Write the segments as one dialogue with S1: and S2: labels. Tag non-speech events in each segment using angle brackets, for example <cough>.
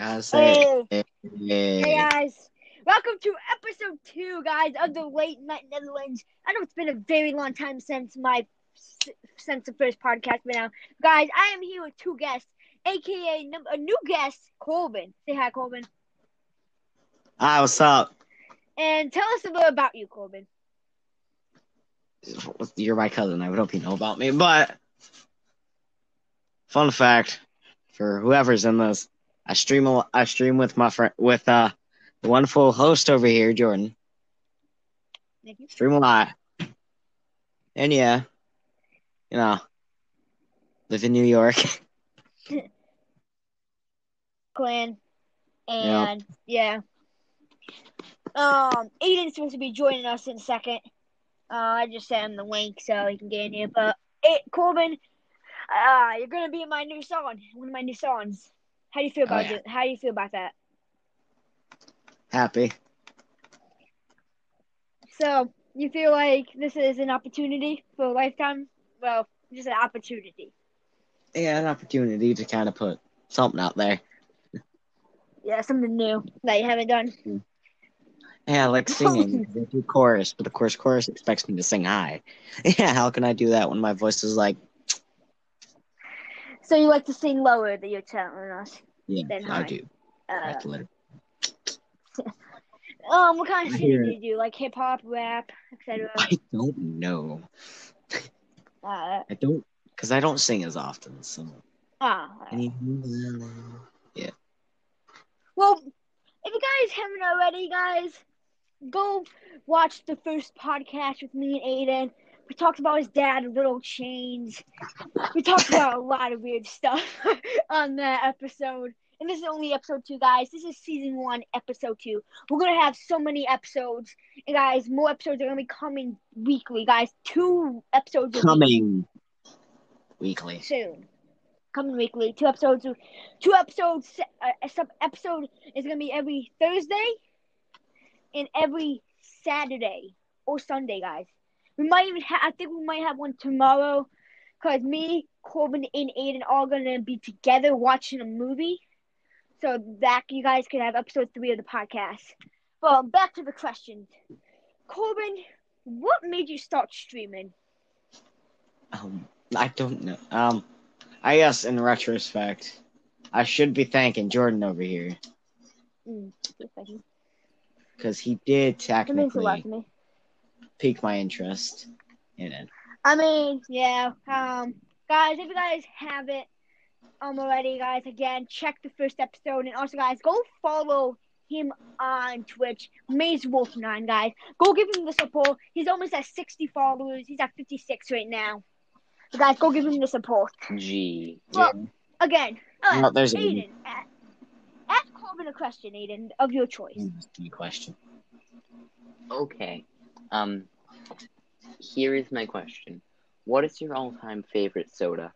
S1: Hey.
S2: hey.
S1: Hey guys, welcome to episode two, guys, of the Late Night Netherlands. I know it's been a very long time since my since the first podcast but now, guys. I am here with two guests, aka num- a new guest, Colvin. Say hi, Colvin,
S2: Hi, what's up?
S1: and tell us a little about you, Colvin.
S2: You're my cousin. I would hope you know about me. But fun fact for whoever's in this, I stream. A, I stream with my friend with uh the wonderful host over here, Jordan.
S1: Thank you.
S2: Stream a lot, and yeah, you know, live in New York. <laughs>
S1: Clan, and yeah. Um, Aidan's supposed to be joining us in a second. Uh, I just sent him the link so he can get in here. But it, Corban, uh, you're gonna be in my new song, one of my new songs. How do you feel
S2: Oh,
S1: about
S2: yeah.
S1: it? How do you feel about that?
S2: Happy.
S1: So you feel like this is an opportunity for a lifetime? Well, just an opportunity.
S2: Yeah, an opportunity to kind of put something out there.
S1: Yeah, something new that you haven't done. Hmm.
S2: Yeah, I like <laughs> singing. I do chorus, but of course, chorus expects me to sing high. <laughs> Yeah, how can I do that when my voice is like,
S1: So you like to sing lower than you're telling us.
S2: yeah,
S1: Then
S2: I do.
S1: Uh, <laughs> um, what kind of
S2: hear
S1: do you do? Like hip hop, rap, etc.
S2: I don't know. <laughs>
S1: Uh,
S2: I don't, because I don't sing as often. So,
S1: ah,
S2: yeah.
S1: Well, if you guys haven't already, guys, go watch the first podcast with me and Aidan. We talked about his dad, Little Chains. We talked about a lot of weird stuff <laughs> on that episode. And this is only episode two, guys. This is season one, episode two. We're gonna have so many episodes, and guys, more episodes are gonna be coming weekly, guys. Two episodes
S2: Coming weekly.
S1: soon. Coming weekly, two episodes. Two episodes. Uh, some episode is gonna be every Thursday and every Saturday or Sunday, guys. We might even have. I think we might have one tomorrow, cause me, Corban, and Aidan are gonna be together watching a movie. So that you guys can have episode three of the podcast. Well, back to the questions. Corban, what made you start streaming?
S2: Um, I don't know. Um, I guess in retrospect, I should be thanking Jordan over here
S1: Mm,
S2: because he did
S1: That means a lot
S2: technically
S1: to me.
S2: pique my interest in it.
S1: I mean, yeah. Um, guys, if you guys haven't um already, guys, again, check the first episode, and also, guys, go follow him on Twitch, Maze Wolf Nine, guys. Go give him the support. He's almost at sixty followers. He's at fifty six right now. So, guys, go give him the support.
S3: G.
S1: Well, again, uh,
S2: Oh, there's
S1: Aidan. A- Ask Corban a question, Aidan, of your choice.
S2: Question.
S3: Okay. Um. Here is my question. What is your all-time favorite soda?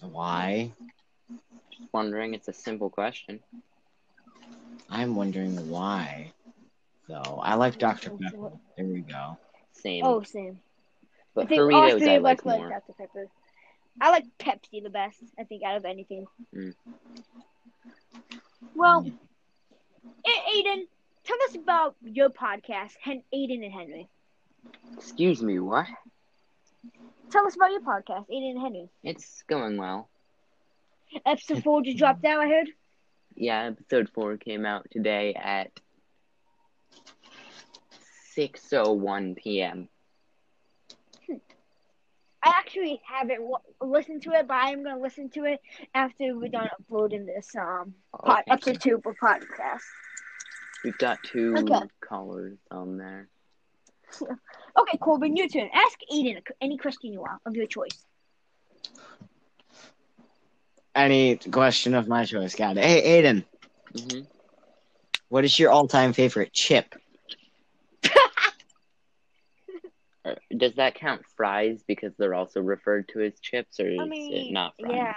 S2: Why?
S3: Just wondering. It's a simple question.
S2: I'm wondering why. So I like Dr. Pepper. There we go.
S3: Same.
S1: Oh, same. I
S3: but
S1: think all
S3: Doritos
S1: three
S3: I
S1: of us
S3: like
S1: like
S3: more.
S1: Dr. Pepper. I like Pepsi the best, I think, out of anything.
S3: Mm.
S1: Well, A- Aidan, tell us about your podcast, Hen- Aidan and Henry.
S3: Excuse me. What?
S1: Tell us about your podcast, Aidan and Henry.
S3: It's going well.
S1: Episode 4 just dropped out, I heard.
S3: Yeah. Episode four came out today at 6:01 p.m.
S1: I actually haven't w- listened to it, but I am going to listen to it after we're done uploading this um pod-
S3: Okay.
S1: episode 2 for podcast.
S3: We've got two
S1: Okay.
S3: callers on there. <laughs>
S1: Okay, Corban, your turn. Ask Aidan any question you want of your choice.
S2: Any question of my choice. Got it. Hey, Aidan,
S3: hmm
S2: what is your all-time favorite chip? <laughs>
S3: Uh, does that count fries because they're also referred to as chips, or is
S1: I
S3: it not fries?
S1: yeah,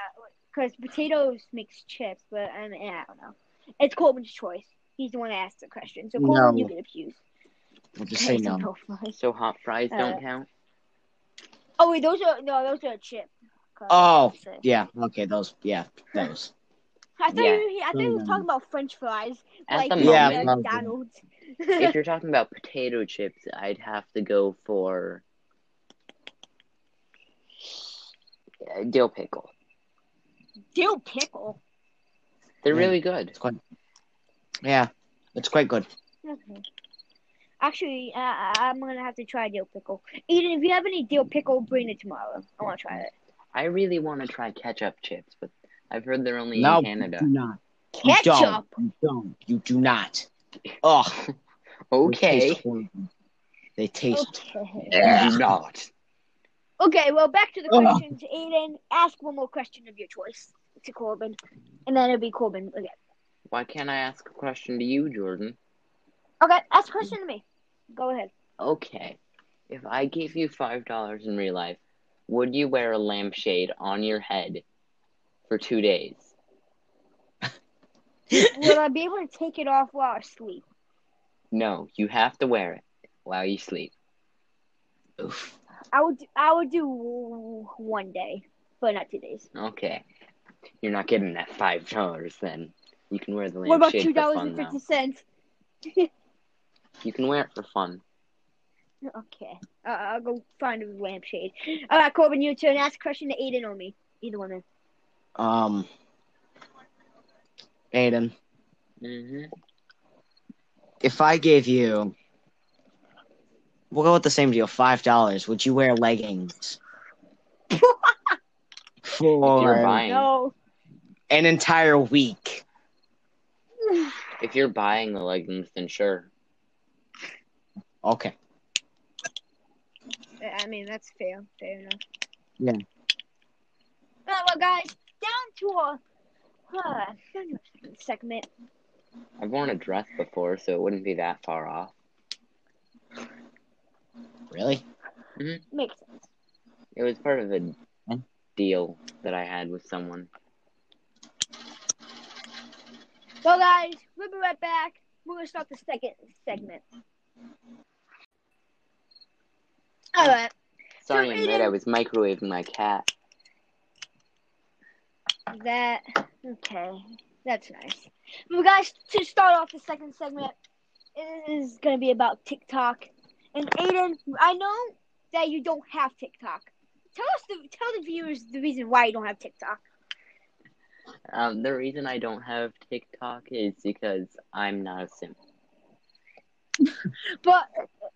S1: because potatoes makes chips, but I mean, I don't know. It's Corban's choice. He's the one that asked the question, so Corban,
S2: No.
S1: you get a fuse.
S2: We'll just <laughs> say no.
S1: No.
S3: So hot fries
S1: Uh,
S3: don't count.
S1: Oh wait, those are no, those are chips. cause
S2: Oh, Yeah. Okay. Those. Yeah. Those.
S1: I thought
S3: Yeah.
S1: you, I thought you were talking about French fries,
S3: At
S1: like
S3: the
S1: from
S2: Yeah,
S1: McDonald's.
S3: if <laughs> you're talking about potato chips, I'd have to go for uh, dill pickle.
S1: Dill pickle.
S3: They're really good.
S2: It's quite. Yeah. It's quite good.
S1: Okay. Actually, uh, I'm gonna have to try dill pickle. Aidan, if you have any dill pickle, bring it tomorrow. I want to try it.
S3: I really want to try ketchup chips, but I've heard they're only
S2: No,
S3: in Canada.
S2: do not. You don't. You don't. You do not. Ugh. They
S3: Okay.
S2: taste. They taste.
S1: Okay.
S3: You do not.
S1: Okay. Well, back to the
S2: Oh.
S1: questions. Aidan, ask one more question of your choice to Corban, and then it'll be Corban again.
S3: Why can't I ask a question to you, Jordan?
S1: Okay. Ask a question to me. Go ahead.
S3: Okay. If I gave you five dollars in real life, would you wear a lampshade on your head for two days?
S1: Would I be able to take it off while I sleep?
S3: No, you have to wear it while you sleep.
S2: Oof.
S1: I would. I would do one day, but not two days.
S3: Okay. You're not getting that five dollars then. You can wear the
S1: What about two
S3: for
S1: dollars
S3: fun
S1: and
S3: though.
S1: fifty?
S3: You can wear it for fun. <laughs>
S1: Okay. Uh, I'll go find a lampshade. All right, Corban, your turn. Ask a question to Aidan or me. Either one. Then.
S2: Um. Aidan,
S3: hmm
S2: if I gave you, we'll go with the same deal. Five dollars. Would you wear leggings <laughs> for
S3: buying,
S1: No.
S2: an entire week?
S3: If you're buying the leggings, then sure.
S2: Okay.
S1: I mean, that's fair. Fair enough.
S2: Yeah.
S1: All right, well, guys, down to a uh, segment.
S3: I've worn a dress before, so it wouldn't be that far off.
S2: Really?
S1: Makes sense.
S3: It was part of a deal that I had with someone.
S1: Well, guys, we'll be right back. We're gonna start the second segment. All right.
S3: Sorry,
S1: So, Aidan-
S3: I was microwaving my cat.
S1: That okay. That's nice. Well, guys, to start off the second segment, it is gonna be about TikTok. And Aidan, I know that you don't have TikTok. Tell us the tell the viewers the reason why you don't have TikTok.
S3: Um, the reason I don't have TikTok is because I'm not a simp. <laughs>
S1: But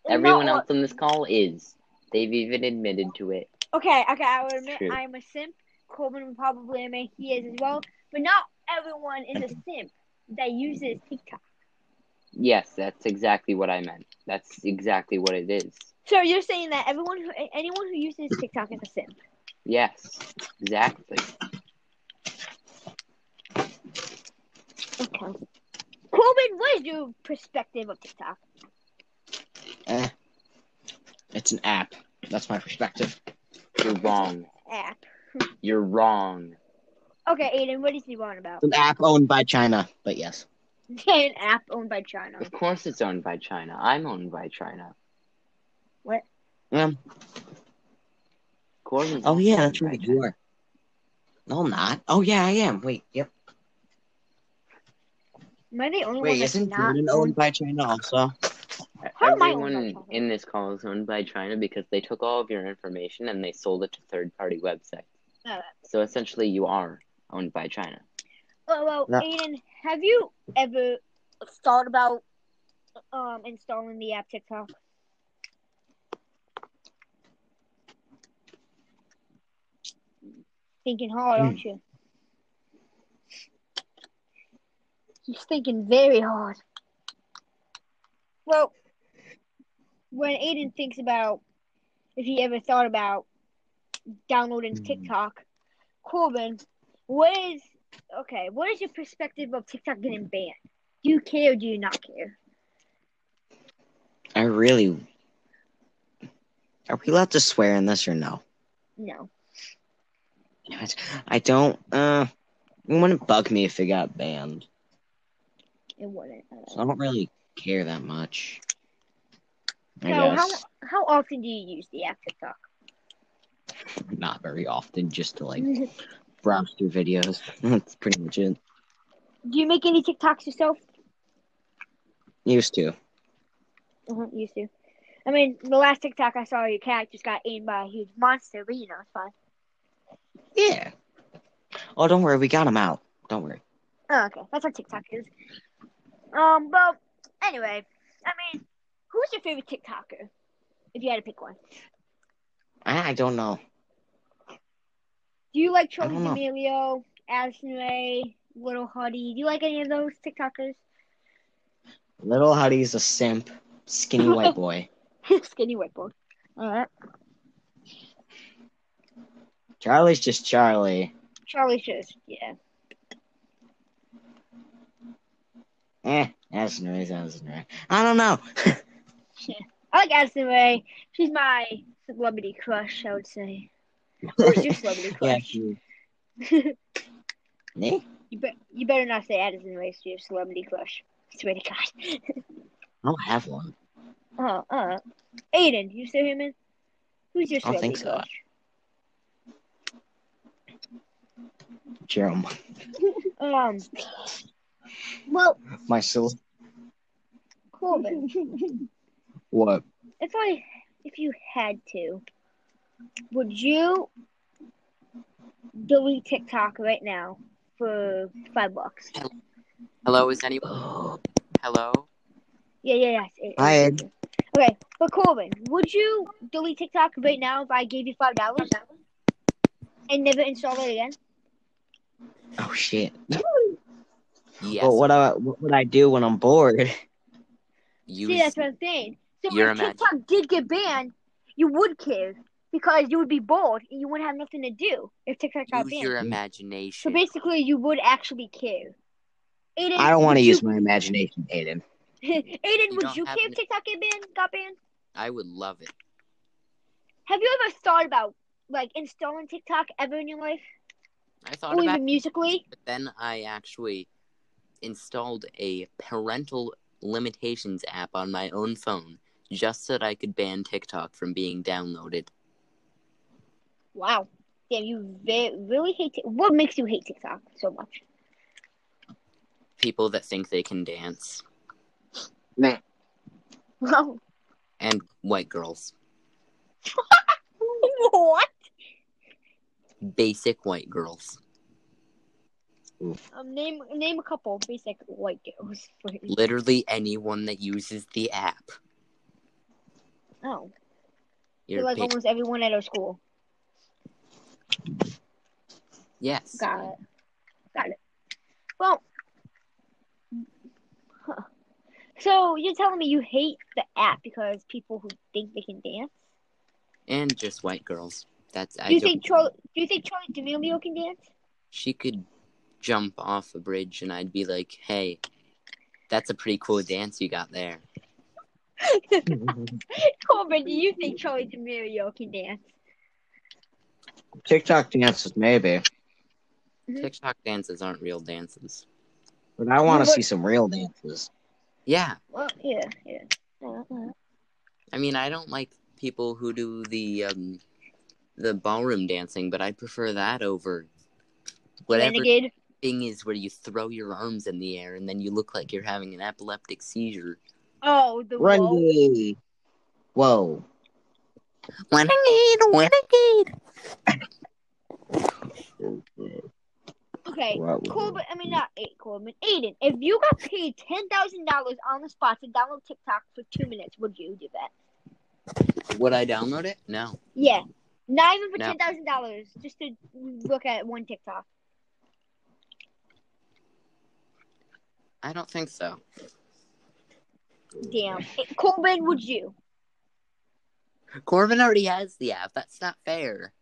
S3: Everyone else on this call is. They've even admitted to it.
S1: Okay, okay, I would admit
S3: True.
S1: I am a simp. Coleman would probably admit he is as well. But not everyone is a <clears throat> simp that uses TikTok.
S3: Yes, that's exactly what I meant. That's exactly what it is.
S1: So you're saying that everyone who anyone who uses TikTok is a simp.
S3: Yes, exactly.
S1: Okay. Corban, what is your perspective of TikTok?
S2: Eh. It's an app. That's my perspective.
S3: You're wrong.
S1: App.
S3: You're wrong.
S1: Okay, Aidan, what is he wrong about?
S2: It's an app owned by China, but yes. <laughs>
S1: An app owned by China.
S3: Of course it's owned by China. I'm owned by China.
S2: What?
S3: Yeah.
S2: Corban's
S3: oh
S2: yeah, that's right. You are. No, I'm not. Oh yeah, I am. Wait, yep.
S1: Am I the only one
S2: Wait,
S1: that's
S2: isn't
S1: not
S2: Jordan owned by China also?
S1: How am I owned by
S3: Everyone
S1: China?
S3: in this call is owned by China because they took all of your information and they sold it to third party websites.
S1: Alright.
S3: So essentially, you are owned by China.
S1: Oh, well,
S2: Yeah.
S1: Aidan, have you ever thought about um installing the app TikTok? Thinking hard, aren't you? He's thinking very hard. Well, when Aidan thinks about if he ever thought about downloading
S2: Hmm.
S1: TikTok, Corban, what is okay? What is your perspective of TikTok getting banned? Do you care or do you not care?
S2: I really. Are we allowed to swear in this or no?
S1: No.
S2: I don't. Uh, it wouldn't bug me if it got banned.
S1: It wouldn't.
S2: So I don't really care that much. I
S1: So how
S2: guess.
S1: how often do you use the app TikTok?
S2: Not very often, just to like <laughs> browse through videos. <laughs> That's pretty much it.
S1: Do you make any TikToks yourself?
S2: Used to.
S1: Uh-huh, used to. I mean, the last TikTok I saw, your cat just got eaten by a huge monster, but you know, it's fine.
S2: Yeah. Oh, don't worry, we got him out. Don't worry.
S1: Oh, okay, that's how TikTok is. Um, but anyway, I mean, who's your favorite TikToker? If you had to pick one,
S2: I, I don't know.
S1: do you like
S2: Charli.
S1: D'Amelio, Addison Rae, Little Huddy? Do you like any of those TikTokers?
S2: Little Huddy's a simp, skinny white <laughs> boy.
S1: Skinny white boy. Alright.
S2: Charli's just Charli.
S1: Charli's just yeah.
S2: Eh, Addison Rae's Addison Rae. I don't know. <laughs>
S1: I like Addison Rae. She's my celebrity crush, I would say. Who's your celebrity <laughs>
S2: yeah,
S1: crush? <laughs> you,
S2: me?
S1: be- you better not say Addison Rae's your celebrity crush. I swear to God.
S2: I don't have one.
S1: Uh, uh. Aidan, do you say him in? Who's your celebrity I
S2: think so.
S1: crush?
S2: Jerome.
S1: Um. Well,
S2: My sil.
S1: Corban,
S2: What?
S1: if I, if you had to, would you delete TikTok right now for five bucks?
S3: Hello, is anyone? Hello?
S1: Yeah, yeah, yeah. it-
S2: Hi, Ed.
S1: Okay, but Corban, would you delete TikTok right now if I gave you five dollars and never install it again?
S2: oh shit. <laughs>
S3: Yes.
S2: But what I what would I do when I'm bored? <laughs>
S3: you
S1: See, that's what I'm saying. So
S3: You're
S1: if
S3: imagine-
S1: TikTok did get banned, you would care because you would be bored and you wouldn't have nothing to do if TikTok got banned.
S3: use
S1: banned.
S3: your imagination.
S1: So basically, you would actually care. Aidan,
S2: I don't want to use
S1: you-
S2: my imagination, Aidan. <laughs>
S1: Aidan,
S3: You
S1: would you care if TikTok get banned? Got banned?
S3: I would love it.
S1: Have you ever thought about like installing TikTok ever in your life,
S3: I thought
S1: or
S3: about
S1: even musically?
S3: but then I actually installed a parental limitations app on my own phone just so that I could ban TikTok from being downloaded.
S1: Wow, damn, you ve- really hate. Tik- what makes you hate TikTok so much?
S3: People that think they can dance
S1: what?
S3: and white girls. <laughs> What? Basic white girls.
S1: Um, name name a couple basic white girls.
S3: Literally anyone that uses the app.
S1: Oh,
S3: You're
S1: so like
S3: ba-
S1: almost everyone at our school.
S3: yes.
S1: Got it. Got it. Well, huh. so you're telling me you hate the app because people who think they can dance?
S3: And just white girls. That's I
S1: Do you think Charli? Do you think Charli D'Amelio can dance?
S3: she could jump off a bridge and I'd be like, "Hey, that's a pretty cool dance you got there." <laughs>
S1: Corban, do you think Charli D'Amelio can dance?
S2: TikTok dances maybe,
S1: Mhm.
S3: TikTok dances aren't real dances.
S2: but I want to see some real dances.
S3: Yeah,
S1: Well, yeah, yeah.
S3: I mean, I don't like people who do the um the ballroom dancing, but I prefer that over whatever
S1: Renegade.
S3: Thing is where you throw your arms in the air and then you look like you're having an epileptic seizure.
S1: Oh, the whoa.
S2: Renegade. Whoa.
S3: Renegade, renegade. <laughs>
S1: Okay,
S2: What-
S1: Corban. I mean, not eight Corban. Aidan, if you got paid ten thousand dollars on the spot to download TikTok for two minutes, would you do that?
S3: Would I download it? No.
S1: Yeah, not even for
S3: No.
S1: ten thousand dollars, just to look at one TikTok.
S3: I don't think so.
S1: Damn, Eh, Corban, would you?
S3: Corban already has the app. That's not fair.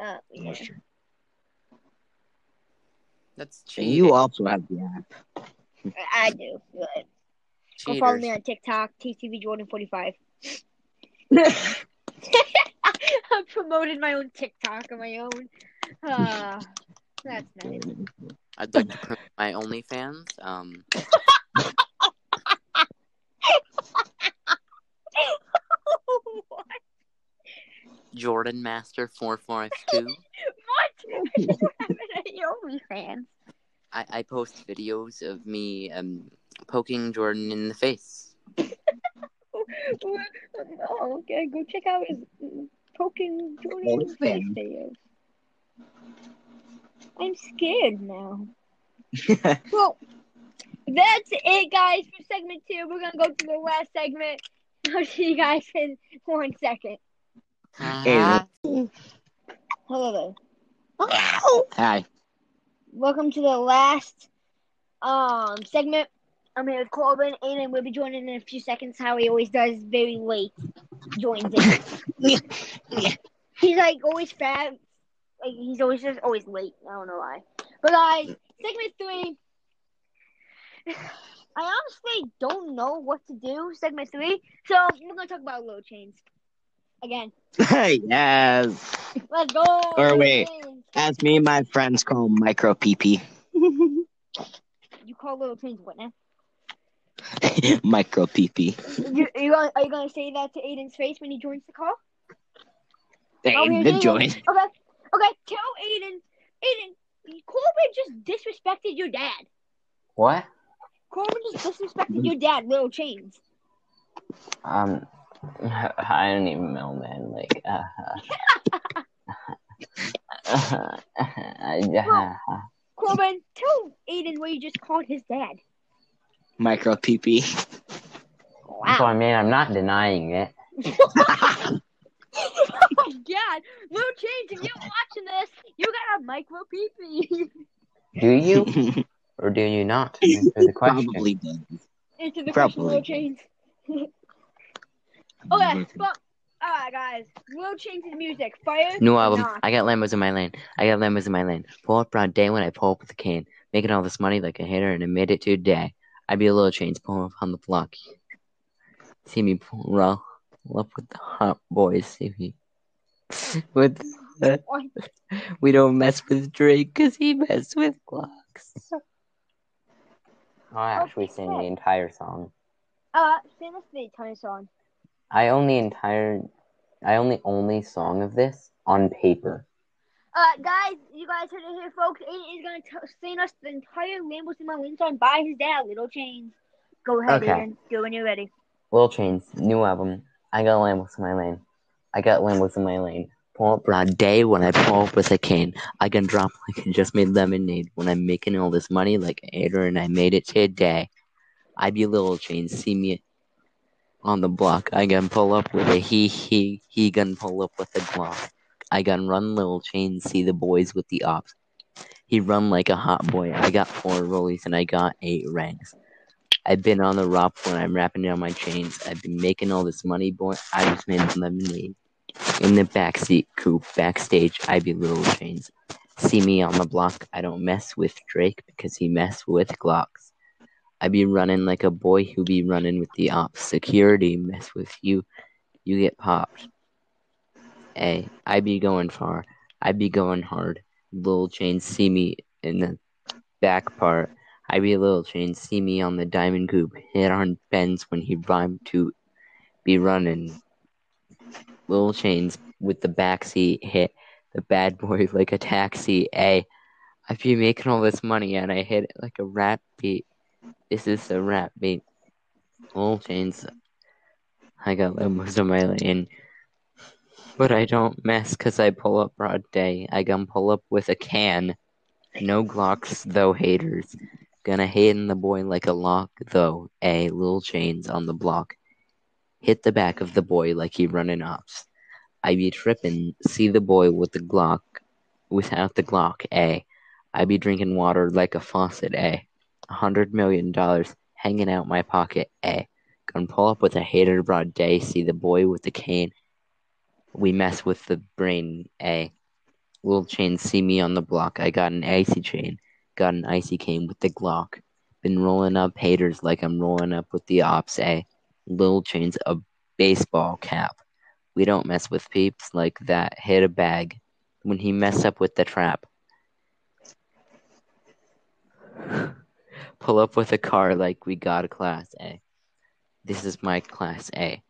S1: Uh, yeah.
S2: That's true.
S3: That's
S2: And
S3: cheating.
S2: you also have the app.
S1: I do. Good. Go follow me on TikTok, TCV Jordan forty five. <laughs> I promoted my own TikTok on my own. Uh, that's nice.
S3: I'd like to promote my OnlyFans. Um, Jordan Master four five two.
S1: What? <laughs> Your OnlyFans.
S3: I, I post videos of me um poking Jordan in the face. <laughs>
S1: Oh, okay, go check out his poking Jordan's face videos. I'm scared now. <laughs> Well, that's it, guys, for segment two. We're gonna go to the last segment. <laughs> I'll see you guys in one second.
S3: Ah,
S1: Hello there.
S2: Hi.
S1: Welcome to the last um segment. I'm here with Corban. Aidan will be joining in a few seconds. How he always does, very late. Joins in. <laughs> he's like always fat. Like he's always just always late. I don't know why. But guys, segment three. <sighs> I honestly don't know what to do. Segment three. So we're gonna talk about low chains again. <laughs>
S2: yes.
S1: Let's go.
S2: Or wait. As me and my friends call micro PP. <laughs>
S1: You call little chains what now? <laughs>
S2: micro PP.
S1: You, are, you gonna, are you gonna say that to Aidan's face when he joins the call? Oh, doing
S2: joint.
S1: it. Okay. Okay. Tell Aidan. Aidan. Corban just disrespected your dad.
S4: What?
S1: Corban just disrespected your dad. Little chains.
S4: Um, <laughs> I don't even know, man. Like, <laughs> uh, uh,
S1: Corban, tell Aidan what you just called his dad.
S2: Micro PP.
S4: so
S1: Wow.
S4: I mean, I'm not denying it. <laughs>
S1: God. Little chains, if you're watching this, you got a micro peepee.
S4: Do you <laughs> or do you not? Answer the question.
S2: Probably does.
S1: Into the question,
S2: Probably.
S1: little chains. <laughs> Okay, but alright, guys. Little chains is music. Fire.
S3: New album.
S1: not?
S3: I got Lambos in my lane. I got Lambos in my lane. Pull up broad day when I pull up with a cane. Making all this money like a hitter and I made it to a day. I'd be a little chains pulling up on the block. See me pull roll up with the hot boys. See me <laughs> with the, we don't mess with Drake because he messed with Glocks.
S4: I'll actually sing the entire song.
S1: Uh, sing us the entire song.
S4: I own the entire. I own the only song of this on paper.
S1: Uh, guys, you guys heard it here, folks. Aidan is gonna t- sing us the entire Lambos in my lane song by his dad, Little Chains. Go ahead,
S4: Okay.
S1: Aidan. Do it when you're ready.
S4: Lil Chains, new album. I got Lambos in my lane. I got Lambos in my lane.
S3: Pull up broad day when I pull up with a cane. I can drop like I just made lemonade when I'm making all this money like a hater and I made it today. I be little chains, see me on the block. I can pull up with a he he he can pull up with a glock. I can run little chains, see the boys with the ops. He run like a hot boy. I got four rollies and I got eight ranks. I've been on the rop when I'm wrapping down my chains. I've been making all this money, boy. I just made lemonade. In the backseat coupe, backstage, I be little chains. See me on the block, I don't mess with Drake because he mess with Glocks. I be running like a boy who be running with the ops. Security mess with you, you get popped. Hey, I be going far. I be going hard. Little chains see me in the back part. I be little chains see me on the diamond coupe. Hit on Benz when he rhymed to be running. Little chains with the backseat hit the bad boy <laughs> like a taxi. A, I be making all this money and I hit it like a rap beat. This is a rap beat. Little chains. I got limos in my lane. But I don't mess 'cause I pull up broad day. I gun pull up with a can. No Glocks, though haters. Gonna hate in the boy like a lock, though. A, little chains on the block. Hit the back of the boy like he running ops. I be trippin', see the boy with the Glock, without the Glock, eh? I be drinking water like a faucet, eh? A hundred million dollars hanging out my pocket, eh? Gonna pull up with a hater broad day, see the boy with the cane. We mess with the brain, eh? Little chain, see me on the block. I got an icy chain, got an icy cane with the Glock. Been rolling up haters like I'm rolling up with the ops, eh? Little chains, a baseball cap. We don't mess with peeps like that. Hit a bag when he messed up with the trap. Pull up with a car like we got a class A. This is my class A.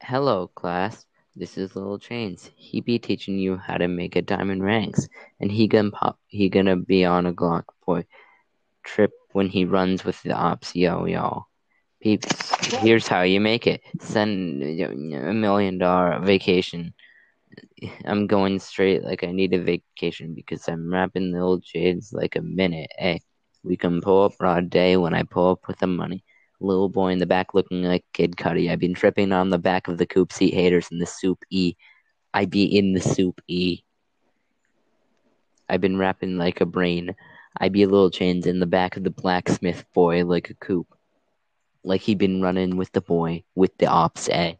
S3: Hello, class. This is Little Chains. He be teaching you how to make a diamond ranks, and he gonna pop. He gonna be on a Glock boy trip when he runs with the ops. Yo, y'all. Peeps, here's how you make it. Send a million dollar vacation. I'm going straight like I need a vacation because I'm rapping the old shades like a minute. Hey, we can pull up broad day when I pull up with the money. Little boy in the back looking like Kid Cudi. I've been tripping on the back of the coupe seat haters in the soup E. I be in the soup E. I've been rapping like a brain. I be a little chains in the back of the blacksmith boy like a coupe. Like he been running with the boy with the ops A.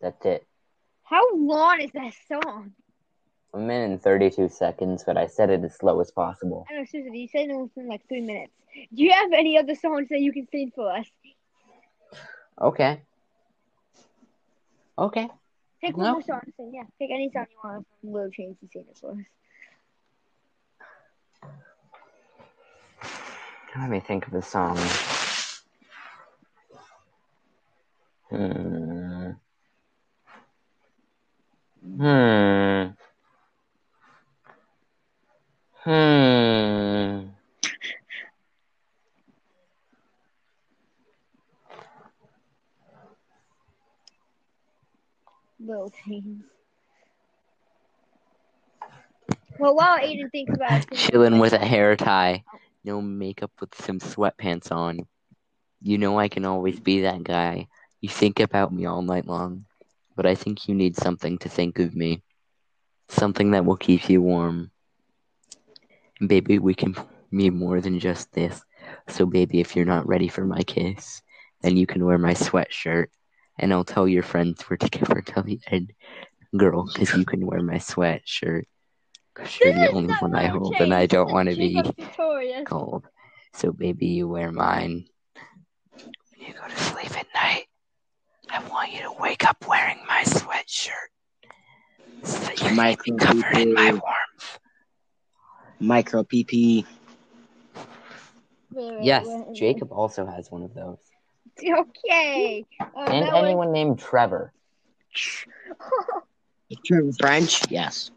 S4: That's it.
S1: How long is that song?
S4: A minute and 32 seconds, but I said it as slow as possible.
S1: I know, seriously, you said it was in like three minutes. Do you have any other songs that you can sing for us?
S4: Okay. Okay.
S1: Pick one more song to sing. Yeah, pick any song you want from Little Chains to sing it for us.
S4: Let me think of a song. Hmm. Hmm. Hmm.
S1: Little Chains. Well, while Aidan thinks about it,
S3: Chilling with a hair tie, no makeup with some sweatpants on. You know I can always be that guy. You think about me all night long, but I think you need something to think of me. Something that will keep you warm. Baby, we can be more than just this. So, baby, if you're not ready for my kiss, then you can wear my sweatshirt, and I'll tell your friends we're together till the end, girl, because you can wear my sweatshirt. Because you're the only one I hold, and I don't want to be cold. So, baby, you wear mine. When you go to sleep at night, I want you to wake up wearing my sweatshirt. So that you
S2: My
S3: can be covered in my warmth.
S2: Micro PP.
S4: Yes, Jacob also has one of those.
S1: Okay. Um,
S4: And
S1: that was-
S4: anyone named Trevor.
S2: Trevor French? Yes.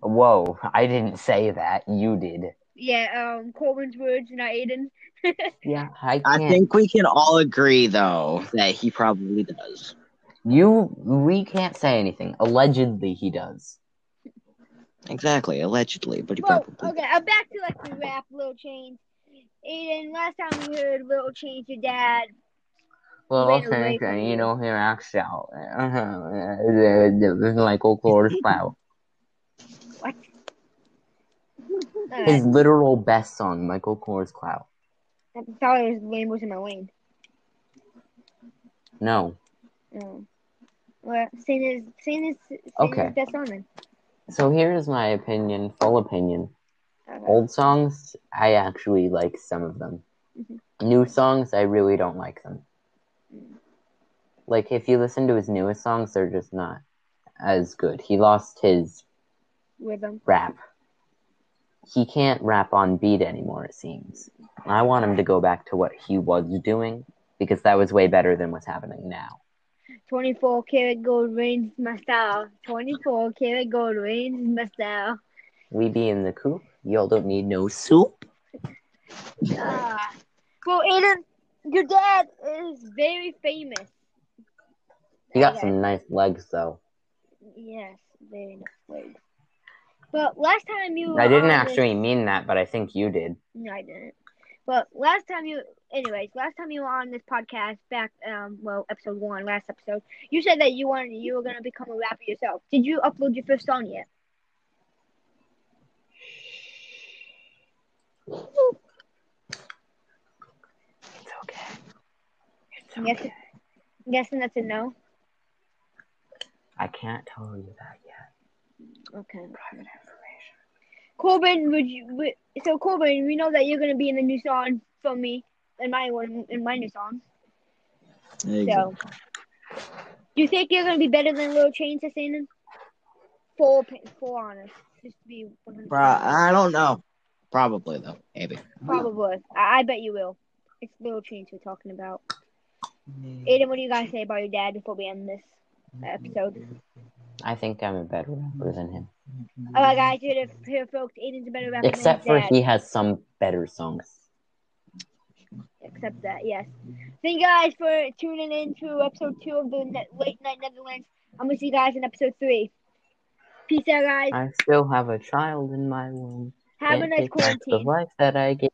S4: Whoa, I didn't say that. You did.
S1: yeah, um, Corban's words, not Aidan. <laughs>
S4: Yeah, I
S2: I
S4: can't.
S2: think we can all agree, though, that he probably does.
S4: You, we can't say anything. Allegedly, he does.
S2: Exactly, allegedly, but he
S1: Well,
S2: probably
S1: okay, I'm back to like the rap, Little Chains. Aidan, last time we heard Little Chains, your dad.
S4: Well,
S1: Ran away
S4: okay,
S1: from
S4: you
S1: you.
S4: know, he acts out. This is Michael Kors Clout. His
S1: Uh,
S4: literal best song, Michael Kors Clout.
S1: I thought it was Rainbows in My Lane.
S4: No.
S1: No. well, sing his, sing his, sing
S4: Okay.
S1: his best song then.
S4: So here's my opinion, full opinion. Old songs, I actually like some of them.
S1: Mhm.
S4: New songs, I really don't like them.
S1: Mm.
S4: Like, if you listen to his newest songs, they're just not as good. He lost his
S1: Rhythm.
S4: rap. He can't rap on beat anymore, it seems. I want him to go back to what he was doing because that was way better than what's happening now.
S1: 24 karat gold rings my style. 24 karat gold rings my style.
S4: We be in the coop. Y'all don't need no soup.
S1: Ah. Well, Aidan, your dad is very famous.
S4: He got some nice legs, though.
S1: Yes, very nice legs. But last time you
S4: I didn't actually mean that, but I think you did.
S1: No, I didn't. But last time you, anyways, last time you were on this podcast, back, um, well, episode one, last episode, you said that you wanted, you were gonna become a rapper yourself. Did you upload your first song yet?
S4: It's okay. It's
S1: Yes.
S4: okay.
S1: I'm guessing that's a no.
S4: I can't tell you that yet.
S1: Okay.
S4: Private.
S1: Corban, would you? Would, so Corban, we know that you're gonna be in the new song from me, in my one, in my new song. So, do you think you're gonna be better than Lil Chain to sing? Full, pa- full honest, just to be 100.
S2: Bro, I don't know. Probably though, maybe.
S1: Probably. I, I bet you will. It's Lil Chains we're talking about. Aidan, what do you guys say about your dad before we end this episode?
S3: I think I'm a better rapper mm-hmm. than him.
S1: Alright, guys, here, here folks, Aidan's a better rapper
S3: Except for
S1: dad.
S3: he has some better songs.
S1: Except that, yes. Thank you guys for tuning in to episode two of the Net- Late Night Netherlands. I'm gonna see you guys in episode three. Peace out, guys.
S3: I still have a child in my womb.
S1: Have a nice
S3: back The life that I gave